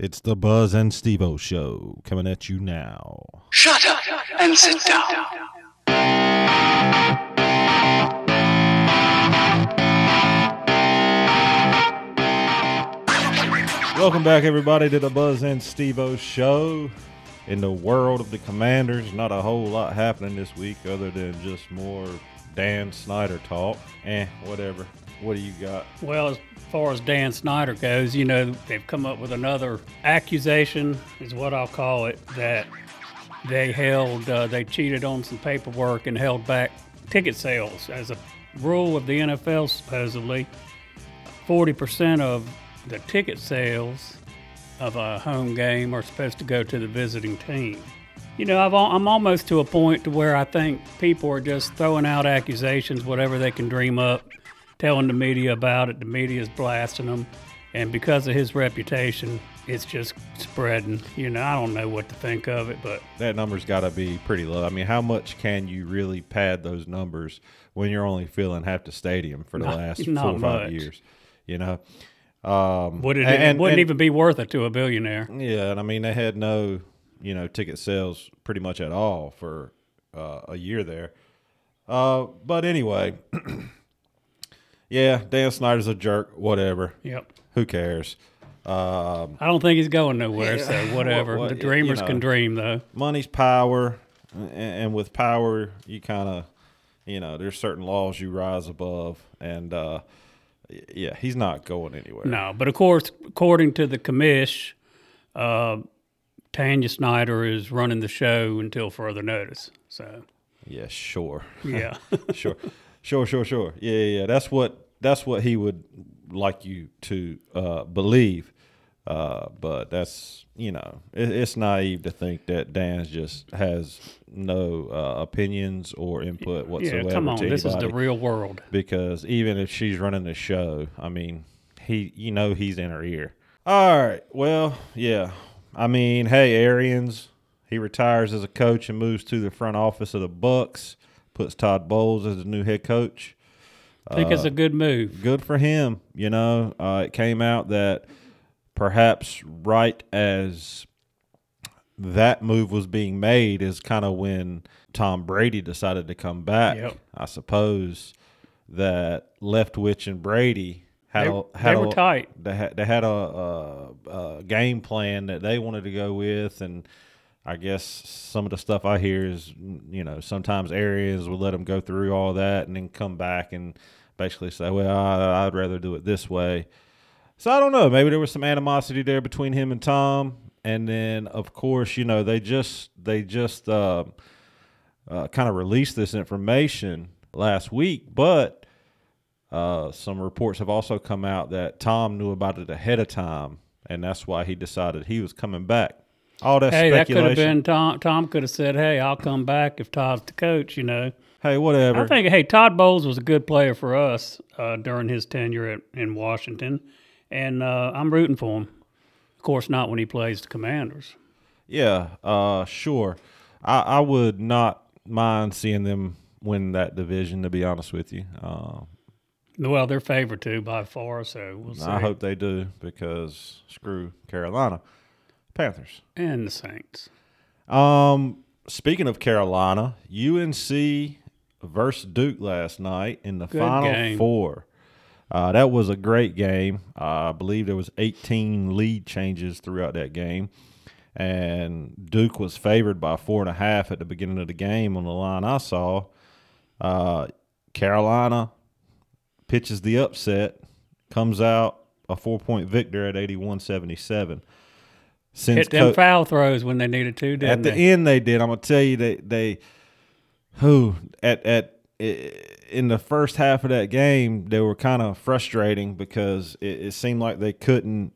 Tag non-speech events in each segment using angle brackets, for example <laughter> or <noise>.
It's the Buzz and Stevo show coming at you now. Shut up and sit down. Welcome back, everybody, to the Buzz and Stevo show. In the world of the Commanders, not a whole lot happening this week other than just more Dan Snyder talk. Eh, whatever. What do you got? Well, as far as Dan Snyder goes, you know, they've come up with another accusation, is what I'll call it, that they held, uh, they cheated on some paperwork and held back ticket sales. As a rule of the NFL, supposedly, 40% of the ticket sales of a home game are supposed to go to the visiting team. You know, I've, I'm almost to a point to where I think people are just throwing out accusations, whatever they can dream up, telling the media about it. The media is blasting them, and because of his reputation, it's just spreading. You know, I don't know what to think of it, but That number's got to be pretty low. I mean, how much can you really pad those numbers when you're only filling half the stadium for the Not- last <laughs> not four or five years? You know, um, Would it, and, it wouldn't and- even be worth it to a billionaire. Yeah, and I mean they had no, you know, ticket sales pretty much at all for uh, a year there. Uh, but anyway, <clears throat> yeah, Dan Snyder's a jerk. Whatever. Yep. Who cares? Um, I don't think he's going nowhere, so <laughs> whatever. What- the dreamers you can dream, though. money's power, and, and with power, you kind of, you know, there's certain laws you rise above, and uh, yeah, he's not going anywhere. No, but of course, according to the commish, uh, Tanya Snyder is running the show until further notice. So, Yeah, sure. yeah. <laughs> sure, sure, sure, sure. Yeah, yeah, yeah. That's what that's what he would like you to uh, believe. Uh, but that's you know, it, it's naive to think that Dan just has no uh, opinions or input whatsoever. yeah, come on. This is the real world. because even if she's running the show, I mean, he, you know, he's in her ear. All right. Well, yeah. I mean, hey, Arians, he retires as a coach and moves to the front office of the Bucs. Puts Todd Bowles as the new head coach. I think Uh, it's a good move. Good for him. You know, uh, it came out that perhaps right as that move was being made is kind of when Tom Brady decided to come back. Yep. I suppose that Leftwich and Brady had They- a, had they were a, tight. They had, they had a, a, a game plan that they wanted to go with, and I guess some of the stuff I hear is, you know, sometimes Arians will let them go through all that and then come back and basically say, well, I, I'd rather do it this way. So I don't know. Maybe there was some animosity there between him and Tom, and then of course, you know, they just they just uh, uh, kind of released this information last week, but uh, some reports have also come out that Tom knew about it ahead of time, and that's why he decided he was coming back. All that Hey, that could have been Tom. Tom could have said, "Hey, I'll come back if Todd's the coach." You know, hey, whatever. I think. Hey, Todd Bowles was a good player for us uh, during his tenure at, in Washington, and uh, I'm rooting for him. Of course, not when he plays the Commanders. Yeah, uh, sure. I, I would not mind seeing them win that division. To be honest with you, uh, Well, they're favored to by far, so we'll see. I hope they do because screw Carolina Panthers. and the Saints. Um, speaking of Carolina, UNC versus Duke last night in the Good final game. four. Uh, that was a great game. Uh, I believe there was 18 lead changes throughout that game, and Duke was favored by four and a half at the beginning of the game on the line I saw. Uh, Carolina pitches the upset, comes out a four point victor at 81 77. Since Hit them Co- foul throws when they needed to, didn't at the they? end they did. I'm gonna tell you they they who at at in the first half of that game they were kind of frustrating because it, it seemed like they couldn't.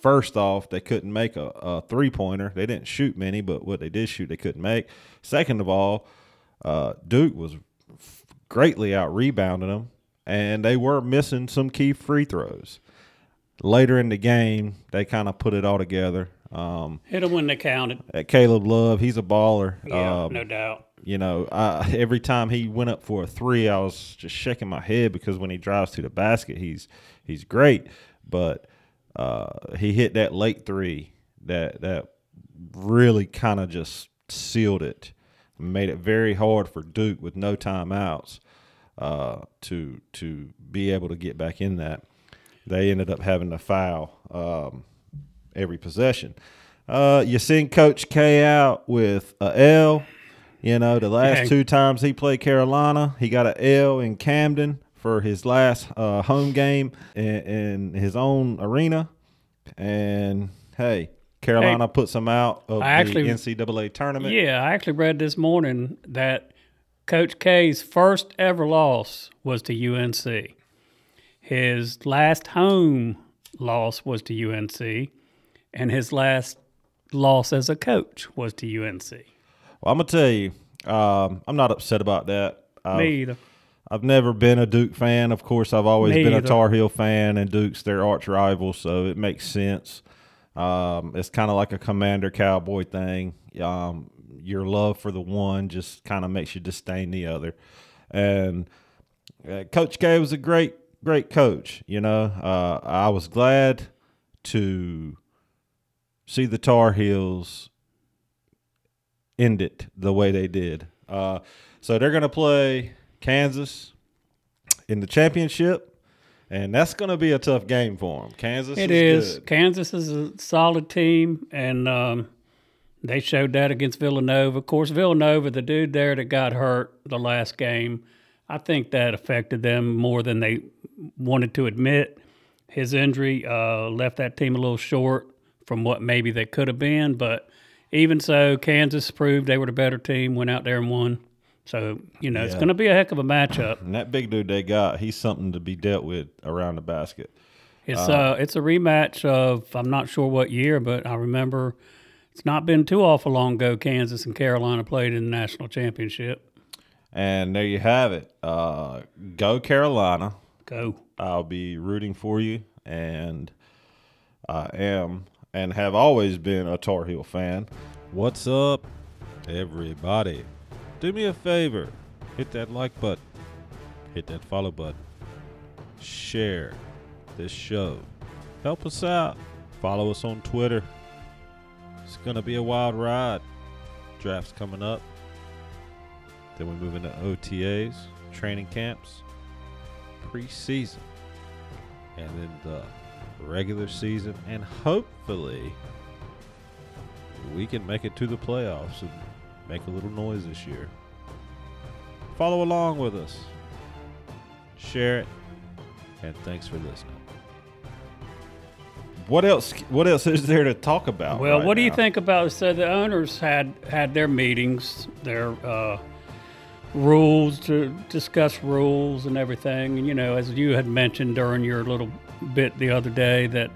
First off, they couldn't make a, a three pointer. They didn't shoot many, but what they did shoot, they couldn't make. Second of all, uh, Duke was greatly out rebounding them, and they were missing some key free throws. Later in the game, they kind of put it all together. Um, Hit them when they counted. at Caleb Love, he's a baller. Yeah, Um, no doubt. You know, I, every time he went up for a three, I was just shaking my head because when he drives to the basket, he's he's great. But uh, he hit that late three that that really kind of just sealed it, made it very hard for Duke with no timeouts uh, to to be able to get back in that. They ended up having to foul um, every possession. Uh, you seen Coach K out with a L. You know, the last Yeah. two times he played Carolina, he got an L in Camden for his last uh, home game in, in his own arena. And hey, Carolina puts him out of I actually- the NCAA tournament. Yeah, I actually read this morning that Coach K's first ever loss was to UNC. His last home loss was to UNC, and his last loss as a coach was to UNC. Well, I'm gonna tell you, um, I'm not upset about that. I've, Me either. I've never been a Duke fan. Of course, I've always Me been a. Tar Heel fan, and Duke's their arch rival, so it makes sense. Um, it's kind of like a Commander Cowboy thing. Um, your love for the one just kind of makes you disdain the other. And uh, Coach K was a great, great coach. You know, uh, I was glad to see the Tar Heels end it the way they did. Uh, so they're going to play Kansas in the championship, and that's going to be a tough game for them. Kansas It is, is. Kansas is a solid team, and um, they showed that against Villanova. Of course, Villanova, the dude there that got hurt the last game, I think that affected them more than they wanted to admit. His injury uh, left that team a little short from what maybe they could have been, but even so, Kansas proved they were the better team, went out there and won. So, you know, it's going to be a heck of a matchup. And that big dude they got, he's something to be dealt with around the basket. It's uh, it's a rematch of I'm not sure what year, but I remember it's not been too awful long ago. Kansas and Carolina played in the national championship. And there you have it. Uh, go Carolina. Go. I'll be rooting for you, and I am and have always been a Tar Heel fan. What's up, everybody? Do me a favor hit that like button, hit that follow button, share this show, help us out, follow us on Twitter. It's going to be a wild ride. Drafts coming up. Then we move into OTAs, training camps, preseason, and then the regular season, and hopefully we can make it to the playoffs and make a little noise this year. Follow along with us, share it, and thanks for listening. What else? What else is there to talk about? Well, right what do you think about? So the owners had had their meetings, their uh, rules to discuss rules and everything. And you know, as you had mentioned during your little bit the other day, that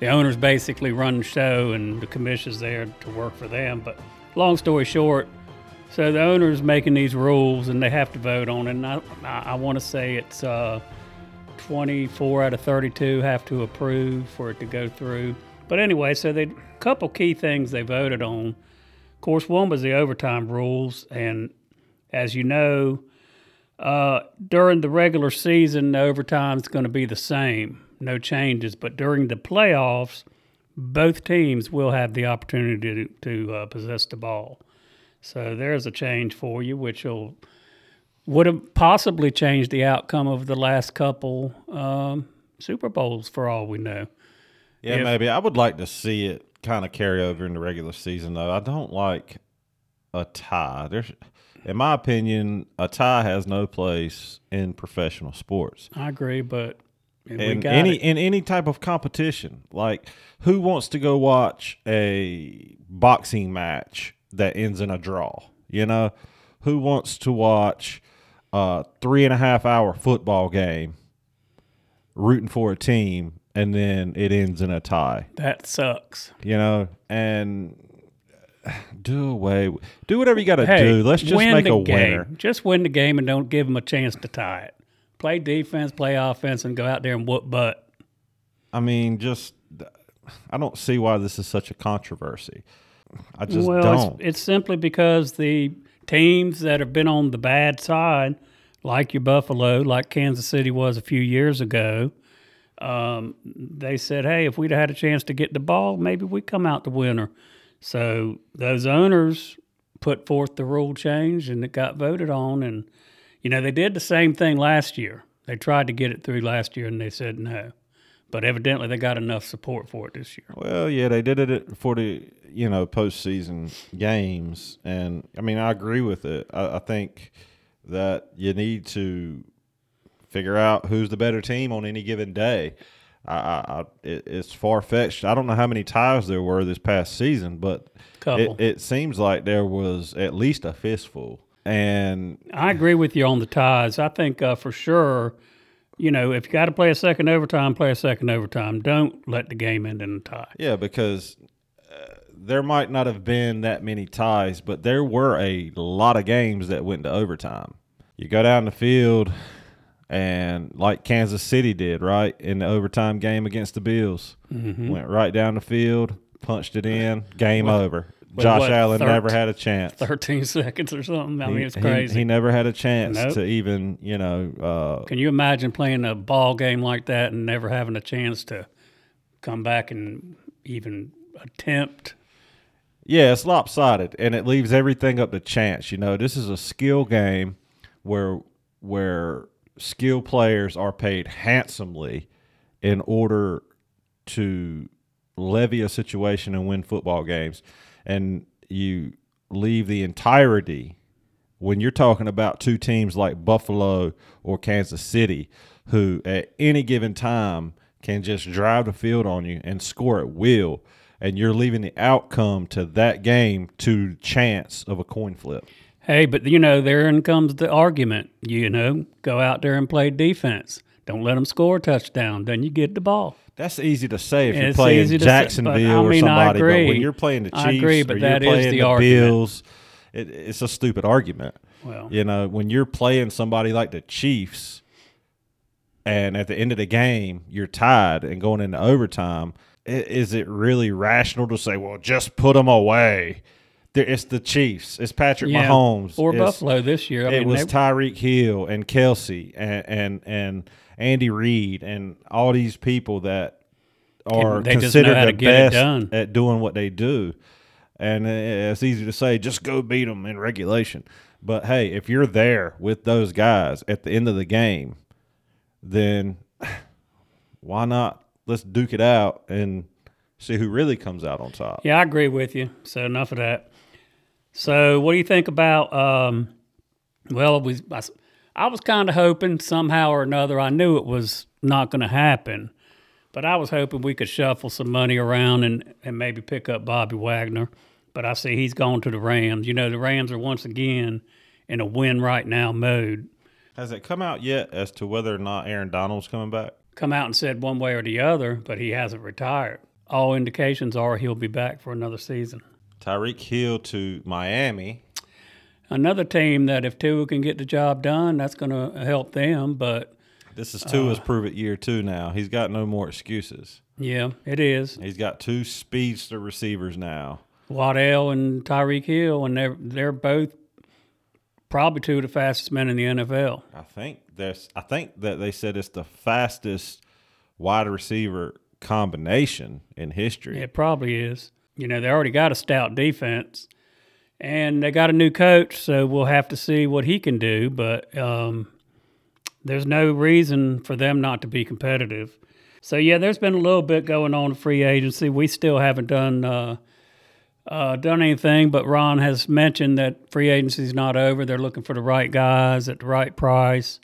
the owners basically run the show and the commission's there to work for them. But long story short, so the owners making these rules and they have to vote on it. And I, I, want to say it's. Uh, 24 out of 32 have to approve for it to go through. But anyway, so they couple key things they voted on. Of course, one was the overtime rules, and as you know, uh, during the regular season, the overtime is going to be the same, no changes. But during the playoffs, both teams will have the opportunity to, to uh, possess the ball. So there's a change for you, which will would have possibly changed the outcome of the last couple um, Super Bowls, for all we know. Yeah, If- maybe. I would like to see it kind of carry over in the regular season, though. I don't like a tie. There's, in my opinion, a tie has no place in professional sports. I agree, but in any it. in any type of competition. Like, who wants to go watch a boxing match that ends in a draw? You know, who wants to watch a three and a half hour football game, rooting for a team, and then it ends in a tie? that sucks. You know, and <sighs> do away, do whatever you got to Hey, do. Let's just make a game. winner. Just win the game and don't give them a chance to tie it. Play defense, play offense, and go out there and whoop butt. I mean, just I don't see why this is such a controversy. I just well, don't. It's, it's simply because the teams that have been on the bad side, like your Buffalo, like Kansas City was a few years ago, um, they said, "Hey, if we'd had a chance to get the ball, maybe we'd come out the winner." So those owners put forth the rule change, and it got voted on. And you know, they did the same thing last year. They tried to get it through last year, and they said no. But evidently, they got enough support for it this year. Well, yeah, they did it for the you know postseason games, and I mean I agree with it. I, I think that you need to figure out who's the better team on any given day. I, I, it, it's far fetched. I don't know how many ties there were this past season, but it, it seems like there was at least a fistful. And I agree with you on the ties. I think uh, for sure, you know, if you got to play a second overtime, play a second overtime. Don't let the game end in a tie. yeah, because uh, there might not have been that many ties, but there were a lot of games that went to overtime. You go down the field, and like Kansas City did, right in the overtime game against the Bills, Mm-hmm. went right down the field, punched it in, game over. Josh what, Allen thir- never had a chance. 13 <laughs> seconds or something. I mean, He- it's he- crazy. He, never had a chance Nope. to even, you know, uh, Can you imagine playing a ball game like that and never having a chance to come back and even attempt? Yeah, it's lopsided, and it leaves everything up to chance. You know, this is a skill game where where skill players are paid handsomely in order to levy a situation and win football games, and you leave the entirety when you're talking about two teams like Buffalo or Kansas City, who at any given time can just drive the field on you and score at will, and you're leaving the outcome to that game to chance of a coin flip. Hey, but you know, therein comes the argument. You know, go out there and play defense. Don't let them score a touchdown. Then you get the ball. That's easy to say if you're playing to say, but, Jacksonville I mean, or somebody, but when you're playing the Chiefs agree, but or that you're is playing the the, argument. Bills, it, it's a stupid argument. Well, You know, when you're playing somebody like the Chiefs, and at the end of the game you're tied and going into overtime, is it really rational to say, "Well, just put them away"? There- It's the Chiefs. It's Patrick yeah, Mahomes. or It's- Buffalo this year. I it mean, was they- Tyreek Hill and Kelsey and and and Andy Reid and all these people that are considered the to get it best at doing what they do. And uh, it's easy to say, just go beat them in regulation. But hey, if you're there with those guys at the end of the game, then <sighs> why not? Let's duke it out and see who really comes out on top. Yeah, I agree with you. So enough of that. So what do you think about? Um, well, was, I, I was kind of hoping somehow or another. I knew it was not going to happen, but I was hoping we could shuffle some money around and and maybe pick up Bobby Wagner. But I see he's gone to the Rams. You know, the Rams are once again in a win right now mode. Has it come out yet as to whether or not Aaron Donald's coming back? Come out and said one way or the other, but he hasn't retired. All indications are he'll be back for another season. Tyreek Hill to Miami. another team that if Tua can get the job done, that's going to help them. But This is Uh. Tua's prove it year two now. He's got no more excuses. yeah, it is He's got two speedster receivers now. Waddle and Tyreek Hill, and they're they're both probably two of the fastest men in the NFL. I think there's I think that they said it's the fastest wide receiver combination in history. It probably is. You know, they already got a stout defense, and they got a new coach, so we'll have to see what he can do. But um, there's no reason for them not to be competitive. So yeah, there's been a little bit going on in free agency. We still haven't done uh, uh, done anything, but Ron has mentioned that free agency is not over. They're looking for the right guys at the right price,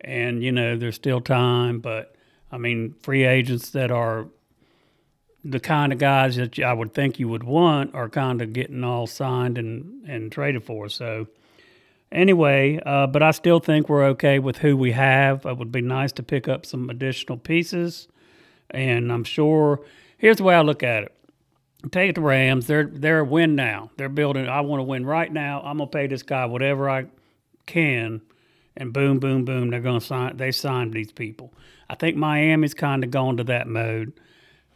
and you know there's still time. But I mean, free agents that are the kind of guys that I would think you would want are kind of getting all signed and, and traded for. So, anyway, uh, but I still think we're okay with who we have. It would be nice to pick up some additional pieces. And I'm sure, here's the way I look at it. Take the Rams. They're they're a win now. They're building. I want to win right now. I'm gonna pay this guy whatever I can, and boom, boom, boom. They're gonna sign. They signed these people. I think Miami's kind of gone to that mode.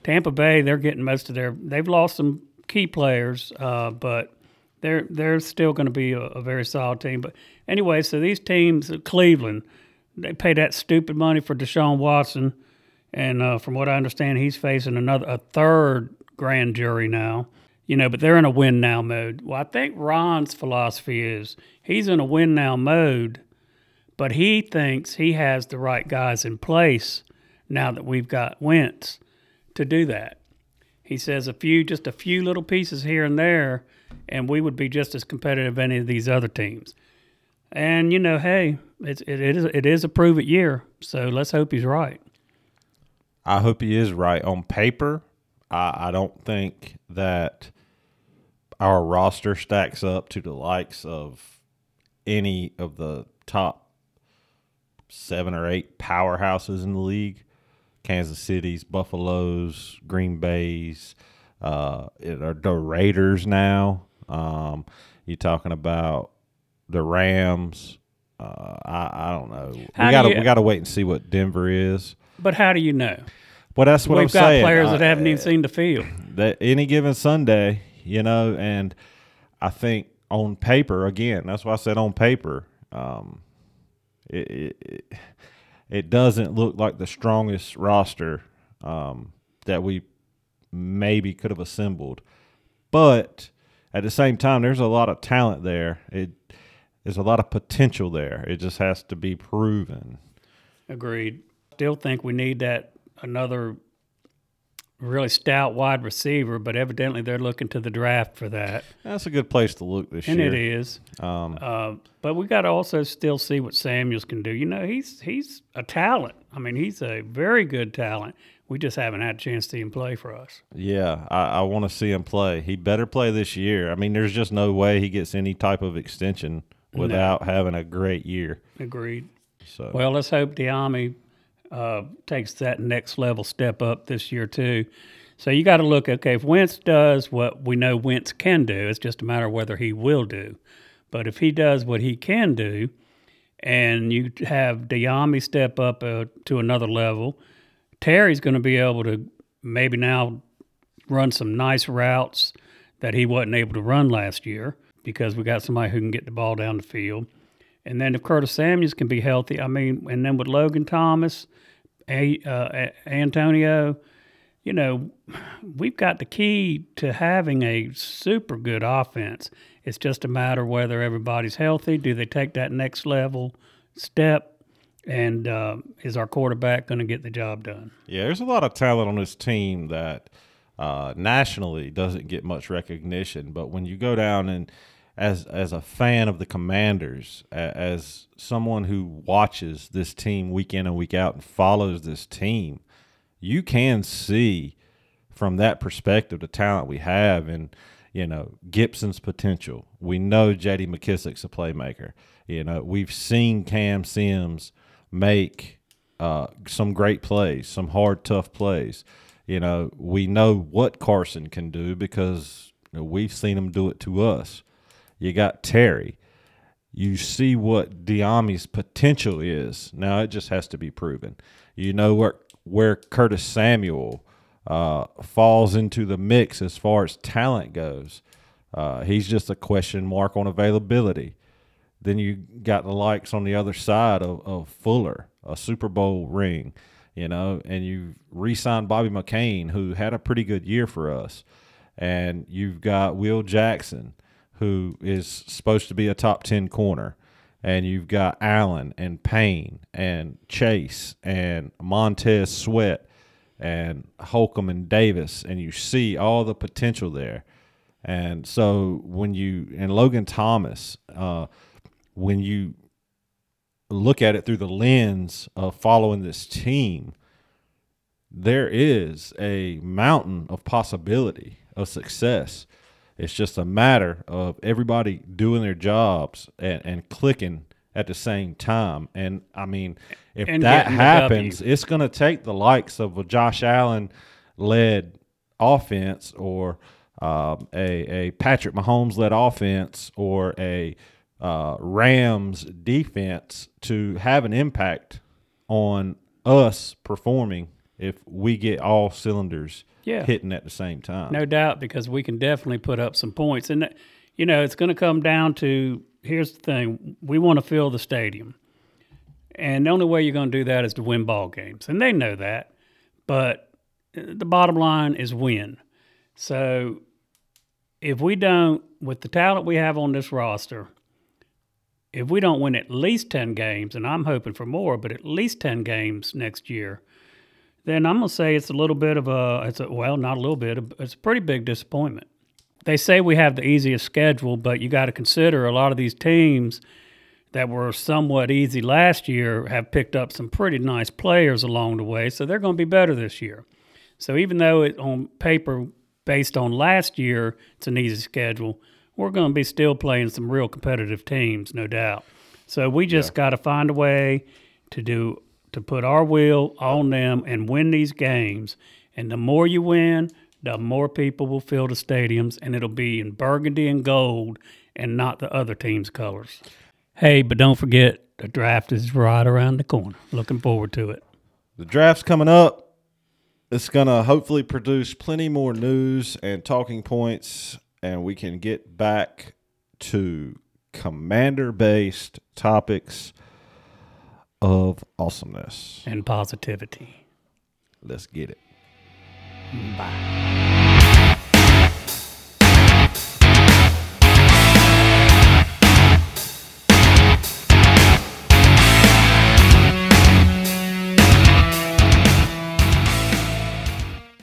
Tampa Bay, they're getting most of their. They've lost some key players, uh, but they're they're still going to be a, a very solid team. But anyway, so these teams, Cleveland, they pay that stupid money for Deshaun Watson, and uh, from what I understand, he's facing another a third grand jury now. You know, but they're in a win now mode. Well, I think Ron's philosophy is he's in a win now mode, but he thinks he has the right guys in place now that we've got Wentz to do that. He says a few, just a few little pieces here and there, and we would be just as competitive as any of these other teams. And you know, hey, it's, it, it is it is a prove it year, so let's hope he's right. I hope he is right. On paper, I, I don't think that our roster stacks up to the likes of any of the top seven or eight powerhouses in the league. Kansas City's, Buffalo's, Green Bay's, uh, it are the Raiders now. Um, you're talking about the Rams. Uh, I, I don't know. How we got to we got to wait and see what Denver is. But how do you know? Well, that's what We've I'm got saying. players I- that haven't even seen the field. that any given Sunday, you know, and I think on paper, again, that's why I said on paper, um, it, it, it, doesn't look like the strongest roster um, that we maybe could have assembled. But at the same time, there's a lot of talent there. It there's a lot of potential there. It just has to be proven. Agreed. Still think we need that another really stout wide receiver, but evidently they're looking to the draft for that, That's a good place to look this and year. And it is. Um, Uh, but we got to also still see what Samuels can do. You know, he's he's a talent. I mean, he's a very good talent. We just haven't had a chance to see him play for us. Yeah, I, I want to see him play. He better play this year. I mean, there's just no way he gets any type of extension without having a great year. Agreed. So Well, let's hope Dyami uh, takes that next level step up this year too. So you got to look. Okay, if Wentz does what we know Wentz can do, it's just a matter of whether he will do. But if he does what he can do, and you have Dyami step up uh, to another level, Terry's going to be able to maybe now run some nice routes that he wasn't able to run last year because we got somebody who can get the ball down the field. And then if Curtis Samuels can be healthy, I mean, and then with Logan Thomas, a, uh, Antonio, you know, we've got the key to having a super good offense. It's just a matter whether everybody's healthy. Do they take that next level step? And uh, is our quarterback going to get the job done? yeah, there's a lot of talent on this team that uh, nationally doesn't get much recognition. But when you go down and as as a fan of the Commanders, as someone who watches this team week in and week out and follows this team, you can see from that perspective the talent we have and you know Gibson's potential. We know J.D. McKissick's a playmaker. You know we've seen Cam Sims make uh, some great plays, some hard, tough plays. You know we know what Carson can do because you know, we've seen him do it to us. You got Terry. You see what Dyami's potential is. Now it just has to be proven. You know where where Curtis Samuel uh, falls into the mix as far as talent goes. Uh, he's just a question mark on availability. Then you got the likes on the other side of, of Fuller, a Super Bowl ring, you know, and you re-signed Bobby McCain, who had a pretty good year for us, and you've got Will Jackson, who is supposed to be a top ten corner, and you've got Allen and Payne and Chase and Montez Sweat and Holcomb and Davis, and you see all the potential there. And so when you and Logan Thomas, uh, when you look at it through the lens of following this team, there is a mountain of possibility of success. It's just a matter of everybody doing their jobs and, and clicking at the same time. And I mean, if And that happens, it's going to take the likes of a Josh Allen led offense or um, a, a Patrick Mahomes led offense or a uh, Rams defense to have an impact on us performing if we get all cylinders Yeah. hitting at the same time. No doubt, because we can definitely put up some points. And, you know, it's going to come down to here's the thing we want to fill the stadium. And the only way you're going to do that is to win ball games. And they know that. But uh, the bottom line is win. So if we don't, with the talent we have on this roster, if we don't win at least 10 games, and I'm hoping for more, but at least 10 games next year, then I'm going to say it's a little bit of a, it's a, well, not a little bit, it's a pretty big disappointment. They say we have the easiest schedule, but you got to consider a lot of these teams that were somewhat easy last year have picked up some pretty nice players along the way, so they're going to be better this year. So even though it on paper, based on last year, it's an easy schedule, we're going to be still playing some real competitive teams, no doubt. So we just yeah. got to find a way to do to put our will on them and win these games. And the more you win, the more people will fill the stadiums, and it'll be in burgundy and gold and not the other team's colors. Hey, but don't forget the draft is right around the corner. Looking forward to it. The draft's coming up. It's going to hopefully produce plenty more news and talking points, and we can get back to commander based topics of awesomeness and positivity. Let's get it. Bye.